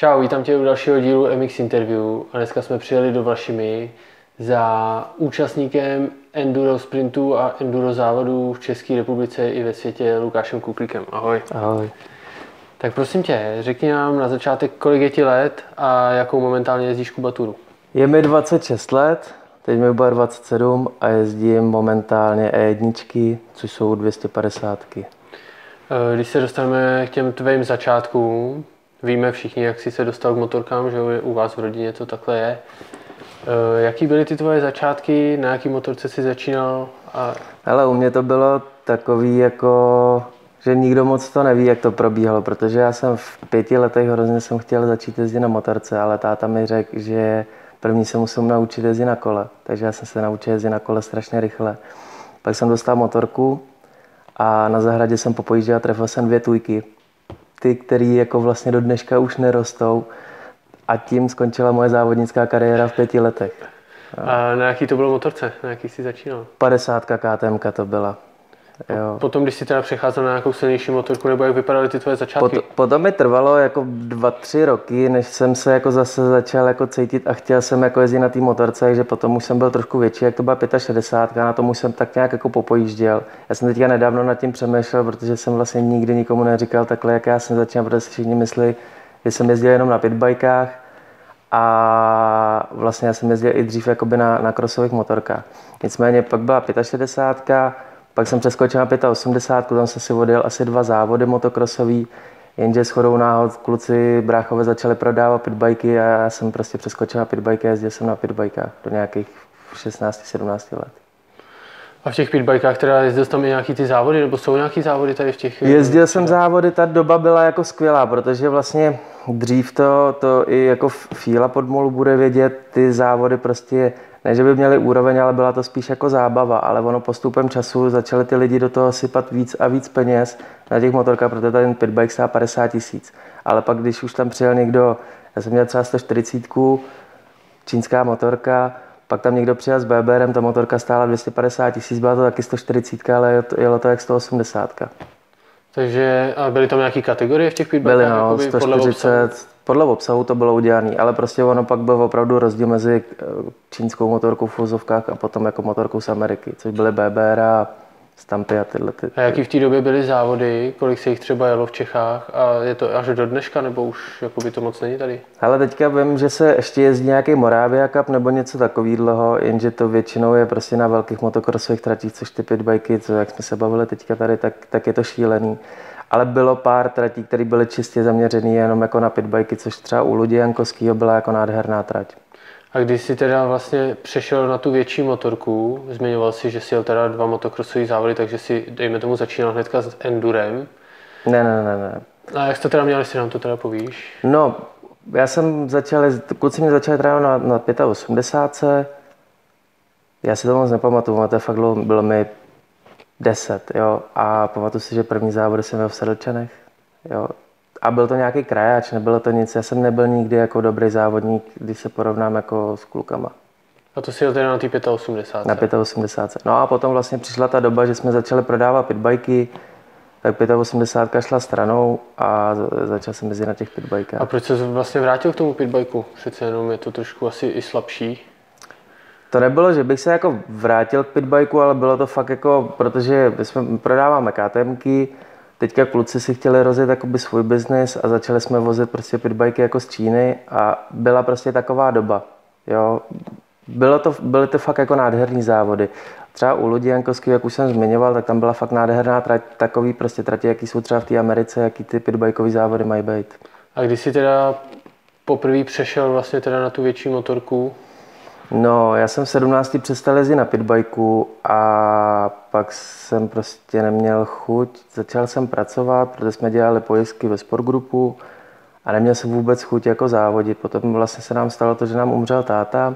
Čau, vítám tě u dalšího dílu MX Interview a dneska jsme přijeli do Vlašimi za účastníkem enduro sprintu a enduro závodů v České republice i ve světě Lukášem Kuklíkem. Ahoj. Ahoj. Tak prosím tě, řekni nám na začátek, kolik je ti let a jakou momentálně jezdíš kubaturu. Je mi 26 let, teď mi bude 27 a jezdím momentálně E1, což jsou 250. Eh, Když se dostaneme k těm tvým začátkům, víme všichni, jak jsi se dostal k motorkám, že u vás v rodině to takhle je. Eh, Jaký byly ty tvoje začátky, na jaký motorce jsi začínal a Ale u mě to bylo takový jako, že nikdo moc to neví, jak to probíhalo, protože já jsem v pěti letech hrozně jsem chtěl začít jezdit na motorce, ale táta mi řekl, že první se musím naučit jezdit na kole, takže já jsem se naučil jezdit na kole strašně rychle. Pak jsem dostal motorku a na zahradě jsem popojížděl a trefil jsem dvě tujky. Ty, které jako vlastně do dneška už nerostou a tím skončila moje závodnická kariéra v pěti letech. A na jaký to bylo motorce? Na jaký jsi začínal? 50 KTM to byla. Jo. Potom, když jsi teda přecházel na nějakou silnější motorku, nebo jak vypadaly ty tvoje začátky? Pot, potom mi trvalo jako dva, tři roky, než jsem se jako zase začal jako cítit a chtěl jsem jako jezdit na té motorce, takže potom už jsem byl trošku větší, jak to byla 65, na tom už jsem tak nějak jako popojížděl. Já jsem teďka nedávno nad tím přemýšlel, protože jsem vlastně nikdy nikomu neříkal takhle, jak já jsem začal, protože si všichni myslí, že jsem jezdil jenom na pitbajkách a vlastně já jsem jezdil i dřív jakoby na, na krosových motorkách. Nicméně pak byla 65, pak jsem přeskočil na 85, tam jsem si odjel asi dva závody motokrosový, jenže s chodou náhod kluci bráchové začali prodávat pitbajky a já jsem prostě přeskočil na pitbajky a jezdil jsem na pitbajkách do nějakých 16-17 let. A v těch pitbajkách teda jezdil jsi tam i nějaký ty závody, nebo jsou nějaký závody tady v těch? Jezdil jsem závody, ta doba byla jako skvělá, protože vlastně dřív to, to i jako Fíla Podmolu bude vědět, ty závody prostě, ne že by měly úroveň, ale byla to spíš jako zábava, ale ono postupem času začaly ty lidi do toho sypat víc a víc peněz na těch motorkách, protože ten pitbike stál 50 tisíc. Ale pak, když už tam přijel někdo, já jsem měl třeba 140, čínská motorka, pak tam někdo přijel s BBRem, ta motorka stála 250 tisíc, byla to taky 140, ale jelo to, jak 180. Takže a byly tam nějaké kategorie v těch pitbajkách? Byly no, jakoby podle obsahu? 140, podle obsahu to bylo udělané, ale prostě ono pak byl opravdu rozdíl mezi eh, čínskou motorkou v fuzovkách a potom jako motorkou z Ameriky, což byly BBR a Stampy a tyhle. Ty, A jaký v té době byly závody, kolik se jich třeba jelo v Čechách a je to až do dneška, nebo už jakoby to moc není tady? Ale teďka vím, že se ještě jezdí nějaký Moravia Cup nebo něco takového, jenže to většinou je prostě na velkých motokrosových tratích, což ty pitbajky, co jak jsme se bavili teďka tady, tak, tak je to šílený. Ale bylo pár tratí, které byly čistě zaměřené jenom jako na pitbajky, což třeba u Ludi Jankovského byla jako nádherná trať. A když jsi teda vlastně přešel na tu větší motorku, zmiňoval si, že jsi jel teda dva motokrosové závody, takže si, dejme tomu, začínal hnedka s endurem. Ne, ne, ne, ne. A jak jste teda měli, jestli nám to teda povíš? No, já jsem začal, kluci mě začali trénovat na, na 85. Já si to moc nepamatuju, ale to fakt bylo mi 10, jo. A pamatuju si, že první závody jsem měl v Sedlčanech, jo. A byl to nějaký krajáč, nebylo to nic. Já jsem nebyl nikdy jako dobrý závodník, když se porovnám jako s klukama. A to si jel teda na té 85. Na 85. No a potom vlastně přišla ta doba, že jsme začali prodávat pitbajky, tak 85 šla stranou a začal jsem jezdit na těch pitbajkách. A proč se vlastně vrátil k tomu pitbajku? Přece jenom je to trošku asi i slabší. To nebylo, že bych se jako vrátil k pitbajku, ale bylo to fakt jako, protože my jsme prodáváme KTMky, teďka kluci si chtěli rozjet jakoby svůj biznis a začali jsme vozit prostě pitbajky jako z Číny a byla prostě taková doba, jo. Bylo to, byly to fakt jako nádherný závody. Třeba u Ludi Jankovský, jak už jsem zmiňoval, tak tam byla fakt nádherná trať, takový prostě tratě, jaký jsou třeba v té Americe, jaký ty pitbajkové závody mají být. A když jsi teda poprvé přešel vlastně teda na tu větší motorku, No, já jsem v 17 přestal jezdit na pitbajku a pak jsem prostě neměl chuť. Začal jsem pracovat, protože jsme dělali pojistky ve sportgrupu a neměl jsem vůbec chuť jako závodit. Potom vlastně se nám stalo to, že nám umřel táta,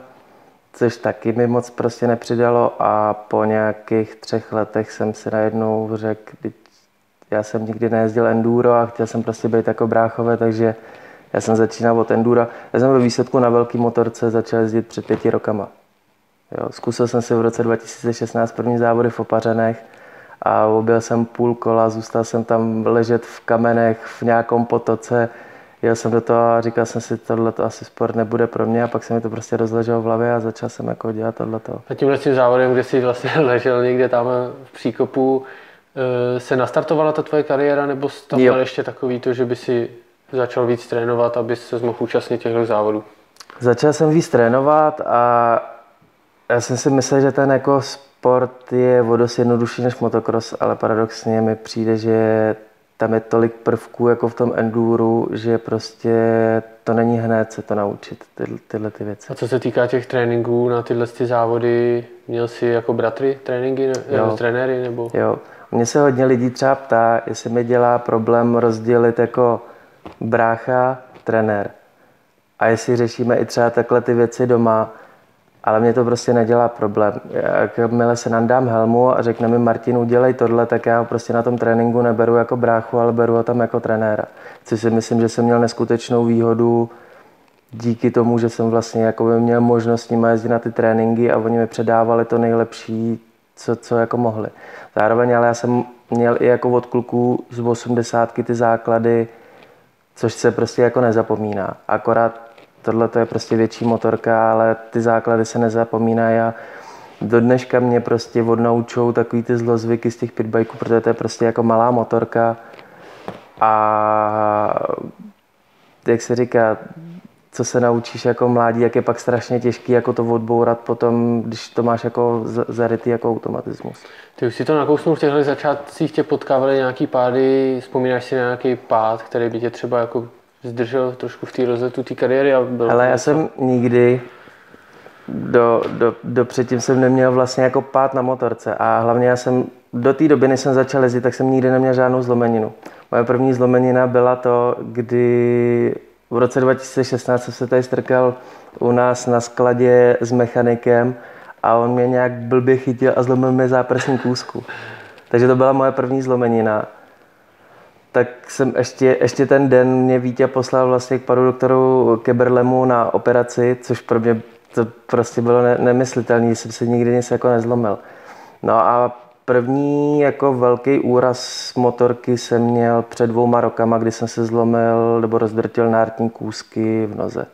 což taky mi moc prostě nepřidalo a po nějakých třech letech jsem si najednou řekl, "Vždyť já jsem nikdy nejezdil enduro a chtěl jsem prostě být jako bráchové, takže já jsem začínal od endura. Já jsem ve výsledku na velký motorce začal jezdit před pěti rokama. Jo, zkusil jsem si v roce 2016 první závody v Opařenech a objel jsem půl kola, zůstal jsem tam ležet v kamenech v nějakém potoce, jel jsem do toho a říkal jsem si, tohle to asi sport nebude pro mě a pak se mi to prostě rozleželo v hlavě a začal jsem jako dělat tohle. A tímhle tím závodem, kde jsi vlastně ležel někde tam v příkopu, eh, se nastartovala ta tvoje kariéra, nebo tam měl ještě takový to, že by si začal víc trénovat, aby se mohl účastnit těchto závodů? Začal jsem víc trénovat a já jsem si myslel, že ten jako sport je o dost jednodušší než motocross, ale paradoxně mi přijde, že tam je tolik prvků jako v tom enduru, že prostě to není hned se to naučit, ty, tyhle ty věci. A co se týká těch tréninků na tyhle ty závody, měl jsi jako bratry tréninky, nebo trenéry? Nebo? Jo, mně se hodně lidí třeba ptá, jestli mi dělá problém rozdělit jako brácha, trenér. A jestli řešíme i třeba takhle ty věci doma, ale mě to prostě nedělá problém. Jakmile se nandám helmu a řekne mi Martin, udělej tohle, tak já ho prostě na tom tréninku neberu jako bráchu, ale beru ho tam jako trenéra. Což si myslím, že jsem měl neskutečnou výhodu díky tomu, že jsem vlastně jako měl možnost s nimi jezdit na ty tréninky a oni mi předávali to nejlepší, co, co jako mohli. Zároveň ale já jsem měl i jako od kluků z 80 ty základy, což se prostě jako nezapomíná. Akorát tohle to je prostě větší motorka, ale ty základy se nezapomínají a do dneška mě prostě odnaučou takový ty zlozvyky z těch pitbajků, protože to je prostě jako malá motorka a jak se říká, co se naučíš jako mládí, jak je pak strašně těžký jako to odbourat potom, když to máš jako zarytý jako automatismus. Ty už si to nakousnul v těchto začátcích, tě potkávaly nějaký pády, vzpomínáš si na nějaký pád, který by tě třeba jako zdržel trošku v té rozletu té kariéry? A byl Ale já jsem nikdy do, do, do předtím jsem neměl vlastně jako pád na motorce a hlavně já jsem do té doby, než jsem začal jezdit, tak jsem nikdy neměl žádnou zlomeninu. Moje první zlomenina byla to, kdy v roce 2016 jsem se tady strkal u nás na skladě s mechanikem a on mě nějak blbě chytil a zlomil mi záprsní kůzku. Takže to byla moje první zlomenina tak jsem ještě, ještě ten den mě Vítě poslal vlastně k panu doktoru Keberlemu na operaci, což pro mě to prostě bylo ne, nemyslitelné, jsem si nikdy nic jako nezlomil. No a první jako velký úraz motorky jsem měl před dvouma rokama, kdy jsem se zlomil nebo rozdrtil nártní kůzky v noze.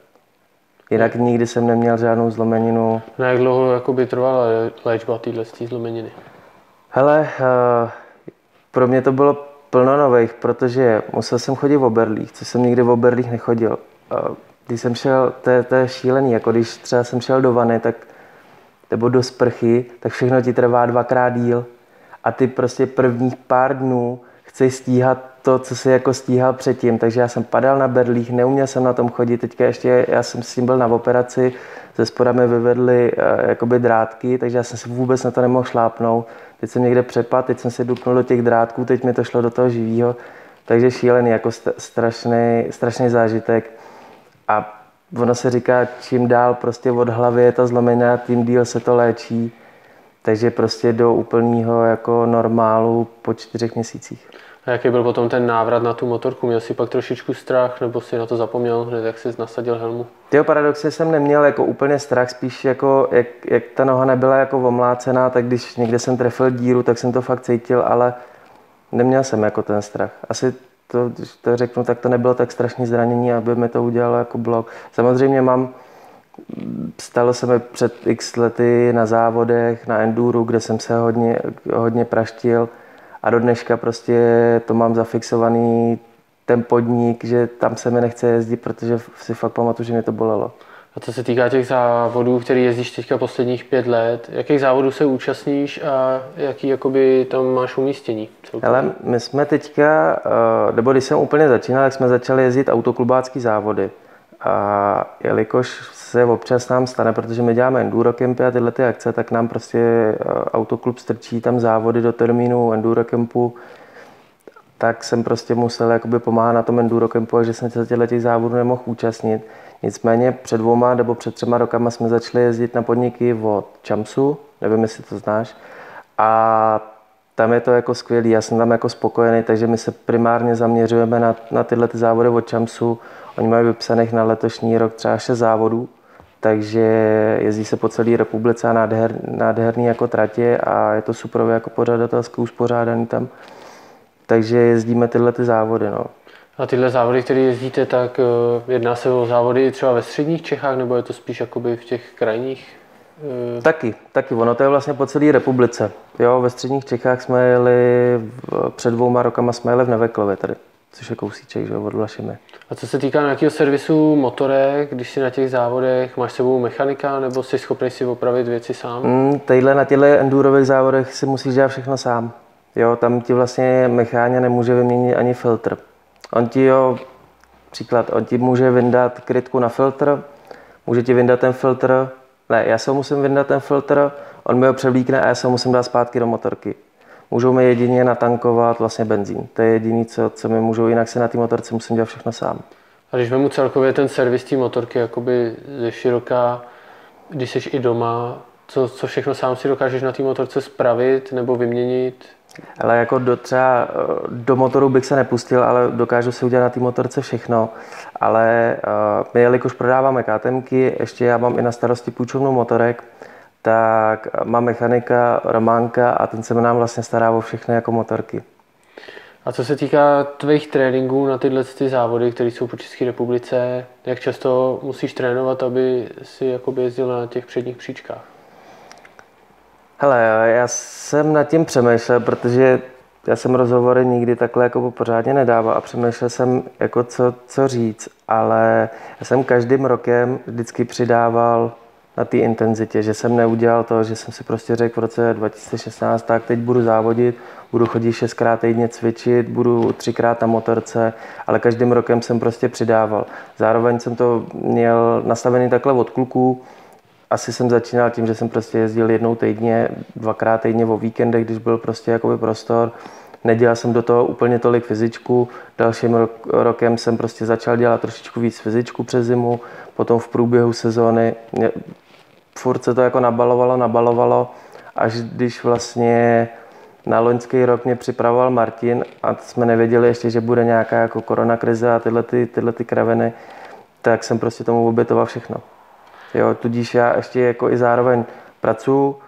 Jinak nikdy jsem neměl žádnou zlomeninu. No jak dlouho by trvala léčba téhle zlomeniny? Hele, uh, pro mě to bylo plno nových, protože musel jsem chodit v oberlích, což jsem nikdy v oberlích nechodil. Když jsem šel, to je, to je šílený, jako když třeba jsem šel do vany, tak, nebo do sprchy, tak všechno ti trvá dvakrát díl. A ty prostě prvních pár dnů chceš stíhat to, co si jako stíhal předtím. Takže já jsem padal na berlích, neuměl jsem na tom chodit. Teďka ještě, já jsem s tím byl na operaci, ze spoda mi vyvedli uh, jakoby drátky, takže já jsem si vůbec na to nemohl šlápnout. Teď jsem někde přepad, teď jsem si dupnul do těch drátků, teď mi to šlo do toho živého. Takže šílený, jako strašný, strašný zážitek. A ono se říká, čím dál prostě od hlavy je ta zlomená, tím díl se to léčí. Takže prostě do úplného jako normálu po čtyřech měsících. A jaký byl potom ten návrat na tu motorku? Měl jsi pak trošičku strach, nebo si na to zapomněl hned, jak jsi nasadil helmu? Tyjo, paradoxně jsem neměl jako úplně strach, spíš jako, jak, jak ta noha nebyla jako omlácená, tak když někde jsem trefil díru, tak jsem to fakt cítil, ale neměl jsem jako ten strach. Asi to, když to řeknu, tak to nebylo tak strašné zranění, aby mi to udělalo jako blok. Samozřejmě mám, stalo se mi před x lety na závodech, na enduru, kde jsem se hodně, hodně praštil, a do dneška prostě to mám zafixovaný ten podnik, že tam se mi nechce jezdit, protože si fakt pamatuju, že mě to bolelo. A co se týká těch závodů, který jezdíš teďka posledních pět let, jakých závodů se účastníš a jaký jakoby tam máš umístění? Ale my jsme teďka, eh, nebo když jsem úplně začínal, tak jsme začali jezdit autoklubácký závody. A jelikož se občas nám stane, protože my děláme endurokempy a tyhle ty akce, tak nám prostě eh, autoklub strčí tam závody do termínu endurokempu, tak jsem prostě musel jakoby pomáhat na tom endurokempu a že jsem se těchto těch závodů nemohl účastnit. Nicméně před dvouma nebo před třema rokama jsme začali jezdit na podniky od Čamsu, nevím, jestli to znáš, a tam je to jako skvělý, já jsem tam jako spokojený, takže my se primárně zaměřujeme na, na tyhle ty závody od Čamsu. Oni mají vypsaných na letošní rok třeba 6 závodů, takže jezdí se po celé republice a nádher, nádherný jako tratě a je to super jako pořadatelsky uspořádaný tam. Takže jezdíme tyhle ty závody. No. A tyhle závody, které jezdíte, tak uh, jedná se o závody třeba ve středních Čechách, nebo je to spíš jakoby v těch krajních? Uh... Taky, taky. Ono to je vlastně po celé republice. Jo, ve středních Čechách jsme jeli, před dvouma rokama jsme jeli v Neveklově tady, což je kousíček, že od Vlašimi. A co se týká nějakého servisu motorek, když si na těch závodech máš sebou mechanika, nebo jsi schopný si opravit věci sám? Mm, tadyhle na těchto endurových závodech si musíš dělat všechno sám. Jo, tam ti vlastně mecháně nemůže vyměnit ani filtr. On ti, jo, příklad, on ti může vyndat krytku na filtr, může ti vyndat ten filtr, ne, já se musím vyndat ten filtr, on mi ho převlíkne a já se ho musím dát zpátky do motorky. Můžou mi jedině natankovat vlastně benzín. To je jediné, co, co mi můžou, jinak se na té motorce musím dělat všechno sám. A když vemu celkově ten servis té motorky jakoby ze široká, když jsi i doma, co, co všechno sám si dokážeš na té motorce spravit nebo vyměnit? Ale jako do, třeba eh, do motoru bych se nepustil, ale dokážu si udělat na té motorce všechno. Ale uh, my, jelikož prodáváme KTMky, ještě já mám i na starosti půjčovnu motorek, tak mám mechanika Románka a ten se nám vlastně stará o všechny jako motorky. A co se týká tvých tréninků na tyhle ty závody, které jsou po České republice, jak často musíš trénovat, aby si jakoby jezdil na těch předních příčkách? Hele, já jsem nad tím přemýšlel, protože já jsem rozhovory nikdy takhle jako pořádně nedával a přemýšlel jsem, jako co, co říct, ale já jsem každým rokem vždycky přidával na té intenzitě, že jsem neudělal to, že jsem si prostě řekl v roce 2016, tak teď budu závodit, budu chodit šestkrát týdně cvičit, budu třikrát na motorce, ale každým rokem jsem prostě přidával. Zároveň jsem to měl nastavený takhle od kluků, asi jsem začínal tím, že jsem prostě jezdil jednou týdně, dvakrát týdně o víkendech, když byl prostě jakoby prostor. Nedělal jsem do toho úplně tolik fyzičku. Dalším rok, rokem jsem prostě začal dělat trošičku víc fyzičku přes zimu. Potom v průběhu sezóny furt se to jako nabalovalo, nabalovalo, až když vlastně na loňský rok mě připravoval Martin a jsme nevěděli ještě, že bude nějaká jako koronakrize a tyhle, ty, tyhle ty kraveny, tak jsem prostě tomu obětoval všechno. Jo, tudíž já ještě jako i zároveň pracuji,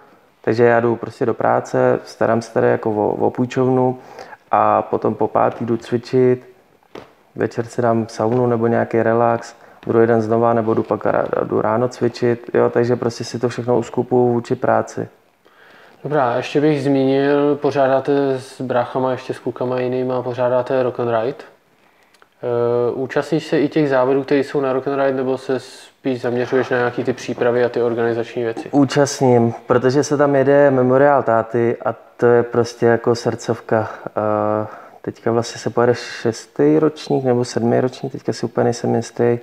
takže já jdu prostě do práce, starám se tady jako o, o půjčovnu a potom po pátý jdu cvičit, večer si dám saunu nebo nějaký relax, druhý den znova nebo jdu pak jdu ráno cvičit, jo, takže prostě si to všechno uskupuju vůči práci. Dobrá, ještě bych zmínil, pořádáte s bráchama, ještě s klukama jinýma, pořádáte Rock and Ride. Uh, účastníš se i těch závodů, které jsou na Rock and Ride, nebo se spíš zaměřuješ na nějaké ty přípravy a ty organizační věci? Účastním, protože se tam jede memoriál táty a to je prostě jako srdcovka. Uh, teďka vlastně se pojede šestý ročník nebo sedmý ročník, teďka si úplně nejsem jistý.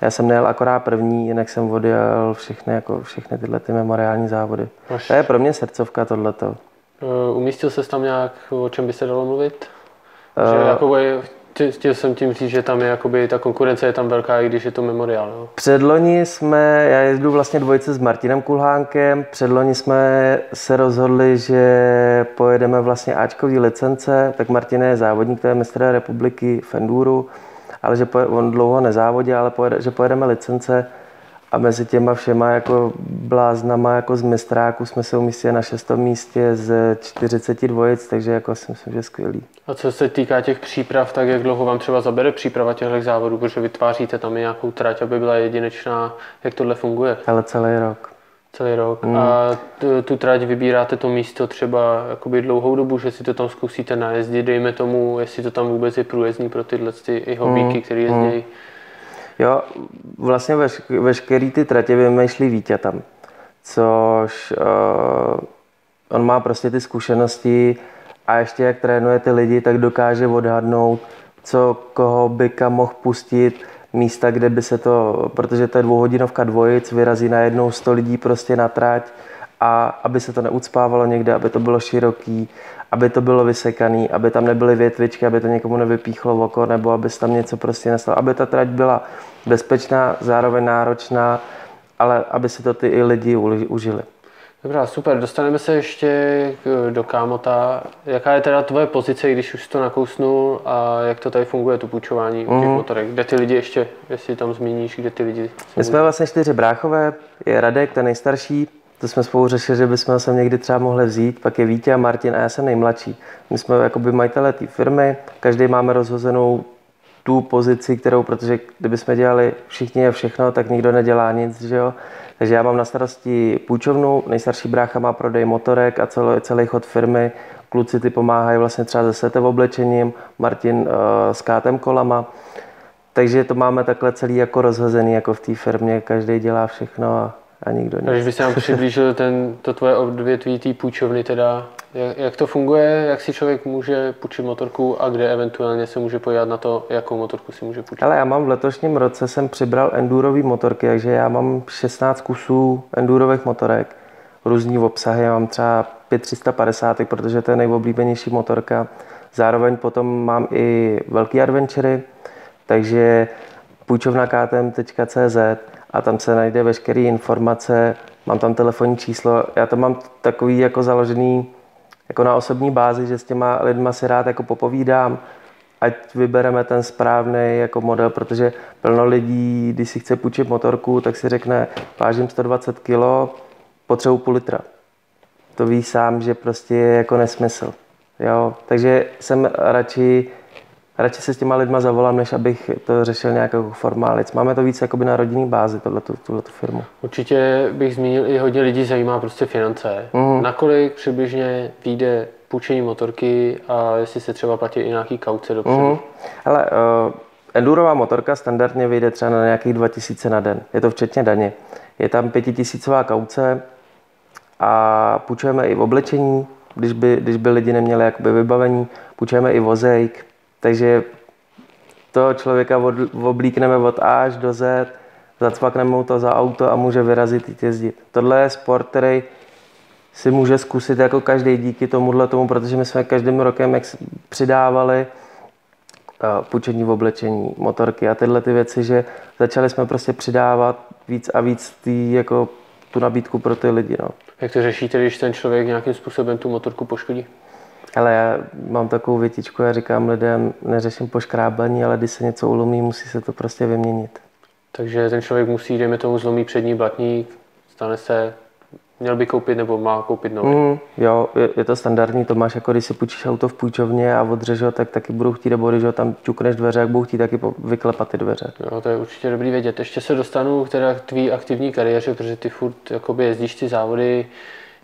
Já jsem nejel akorát první, jinak jsem odjel všechny, jako všechny tyhle ty memoriální závody. Až... To je pro mě srdcovka tohleto. Uh, umístil se tam nějak, o čem by se dalo mluvit? Uh, že jako chtěl jsem tím říct, že tam je jakoby, ta konkurence je tam velká, i když je to memoriál. No. Předloni jsme, já jedu vlastně dvojice s Martinem Kulhánkem, předloni jsme se rozhodli, že pojedeme vlastně Ačkový licence, tak Martin je závodník, to je mistr republiky v Enduru, ale že on dlouho nezávodí, ale pojede, že pojedeme licence a mezi těma všema jako bláznama jako z mistráku jsme se umístili na šestom místě z 40 dvojic, takže jako si myslím, že skvělý. A co se týká těch příprav, tak jak dlouho vám třeba zabere příprava těchto závodů, protože vytváříte tam nějakou trať, aby byla jedinečná, jak tohle funguje? Ale celý rok. Celý rok. Mm. A tu, tu trať vybíráte to místo třeba jakoby dlouhou dobu, že si to tam zkusíte najezdit, dejme tomu, jestli to tam vůbec je průjezdní pro tyhle ty i hobíky, mm. které jezdí. Mm. Jo, vlastně veš, veškerý ty tratě vymýšlí Vítě tam, což uh, on má prostě ty zkušenosti a ještě jak trénuje ty lidi, tak dokáže odhadnout, co koho by kam mohl pustit, místa, kde by se to, protože to je dvouhodinovka dvojic, vyrazí najednou 100 lidí prostě na trať a aby se to neucpávalo někde, aby to bylo široký, aby to bylo vysekaný, aby tam nebyly větvičky, aby to někomu nevypíchlo v oko, nebo aby se tam něco prostě nestalo, aby ta trať byla bezpečná, zároveň náročná, ale aby si to ty i lidi užili. Dobrá, super. Dostaneme se ještě do Kámota. Jaká je teda tvoje pozice, když už to nakousnul a jak to tady funguje, to půjčování mm. u těch mhm. motorek? Kde ty lidi ještě, jestli tam zmíníš, kde ty lidi My jsme vlastně čtyři bráchové, je Radek, ten nejstarší, to jsme spolu řešili, že bychom se někdy třeba mohli vzít, pak je Vítě a Martin a já jsem nejmladší. My jsme jakoby majitele té firmy, každý máme rozhozenou tu pozici, kterou, protože kdybychom dělali všichni a všechno, tak nikdo nedělá nic, že jo. Takže já mám na starosti půjčovnu, nejstarší brácha má prodej motorek a celý, celý chod firmy. Kluci ty pomáhají vlastně třeba se setem oblečením, Martin uh, s kátem kolama. Takže to máme takhle celý jako rozhozený jako v té firmě, každý dělá všechno a, a nikdo nic. Takže by se nám přiblížil ten, to tvoje odvětví té půjčovny teda, jak, jak, to funguje, jak si člověk může půjčit motorku a kde eventuálně se může podívat na to, jakou motorku si může půjčit? Ale já mám v letošním roce jsem přibral endurový motorky, takže já mám 16 kusů endurových motorek, různý obsahy, já mám třeba 5350, protože to je nejoblíbenější motorka. Zároveň potom mám i velký adventury, takže půjčovna ktm.cz a tam se najde veškeré informace, mám tam telefonní číslo, já to mám takový jako založený jako na osobní bázi, že s těma lidma si rád jako popovídám, ať vybereme ten správný jako model, protože plno lidí, když si chce půjčit motorku, tak si řekne, vážím 120 kg, potřebuji půl litra. To ví sám, že prostě je jako nesmysl. Jo? Takže jsem radši radši se s těma lidma zavolám, než abych to řešil nějak jako formálic. Máme to víc jakoby na rodinný bázi, tohleto, tuhleto firmu. Určitě bych zmínil, i hodně lidí zajímá prostě finance. Mm. Nakolik přibližně vyjde půjčení motorky a jestli se třeba platí i nějaký kauce dopředu? Mm. Ale uh, endurová motorka standardně vyjde třeba na nějakých 2000 na den. Je to včetně daně. Je tam pětitisícová kauce a půjčujeme i v oblečení, když by, když by lidi neměli jakoby vybavení, půjčujeme i vozejk, takže toho člověka od, oblíkneme od A až do Z, zacvakneme mu to za auto a může vyrazit jít jezdit. Tohle je sport, který si může zkusit jako každý díky tomuhle tomu, protože my jsme každým rokem jak přidávali uh, půjčení v oblečení, motorky a tyhle ty věci, že začali jsme prostě přidávat víc a víc tý, jako tu nabídku pro ty lidi. No. Jak to řešíte, když ten člověk nějakým způsobem tu motorku poškodí? Ale já mám takovou větičku, já říkám lidem, neřeším poškrábání, ale když se něco ulomí, musí se to prostě vyměnit. Takže ten člověk musí, dejme tomu, zlomí přední blatník, stane se, měl by koupit nebo má koupit nový. Mm, jo, je, je, to standardní, to máš jako když si půjčíš auto v půjčovně a odřeš ho, tak taky budou chtít, nebo když ho tam čukneš dveře, jak budou chtít taky vyklepat ty dveře. Jo, to je určitě dobrý vědět. Ještě se dostanu teda k tvý aktivní kariéře, protože ty furt jakoby jezdíš ty závody,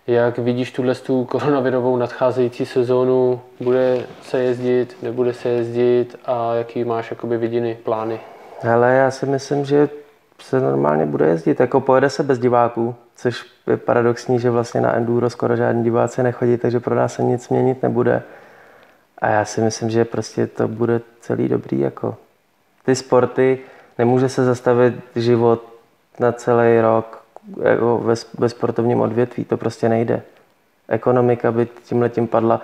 jak vidíš tuhle tu koronavirovou nadcházející sezónu? Bude se jezdit, nebude se jezdit a jaký máš jakoby vidiny, plány? Hele, já si myslím, že se normálně bude jezdit. Jako pojede se bez diváků, což je paradoxní, že vlastně na enduro skoro žádní diváci nechodí, takže pro nás se nic měnit nebude. A já si myslím, že prostě to bude celý dobrý. Jako. Ty sporty, nemůže se zastavit život na celý rok jako ve, ve sportovním odvětví. To prostě nejde. Ekonomika by tímhle tím padla.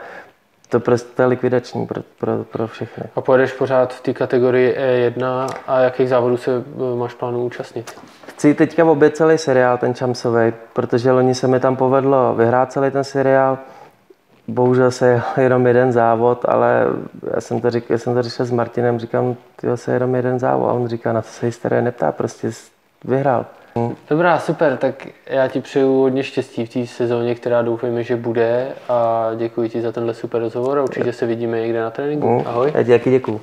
To prostě je likvidační pro, pro, pro všechny. A pojedeš pořád v té kategorii E1 a jakých závodů se e, máš plánu účastnit? Chci teďka obět celý seriál, ten čamsový, protože loni se mi tam povedlo vyhrát celý ten seriál. Bohužel se jel jenom jeden závod, ale já jsem to, řík, já jsem to řešil s Martinem, říkám, ty se jenom jeden závod. A on říká, na to se historie neptá, prostě vyhrál. Dobrá, super, tak já ti přeju hodně štěstí v té sezóně, která doufujeme, že bude a děkuji ti za tenhle super rozhovor a určitě se vidíme někde na tréninku. Mm. Ahoj. Já ti děkuji.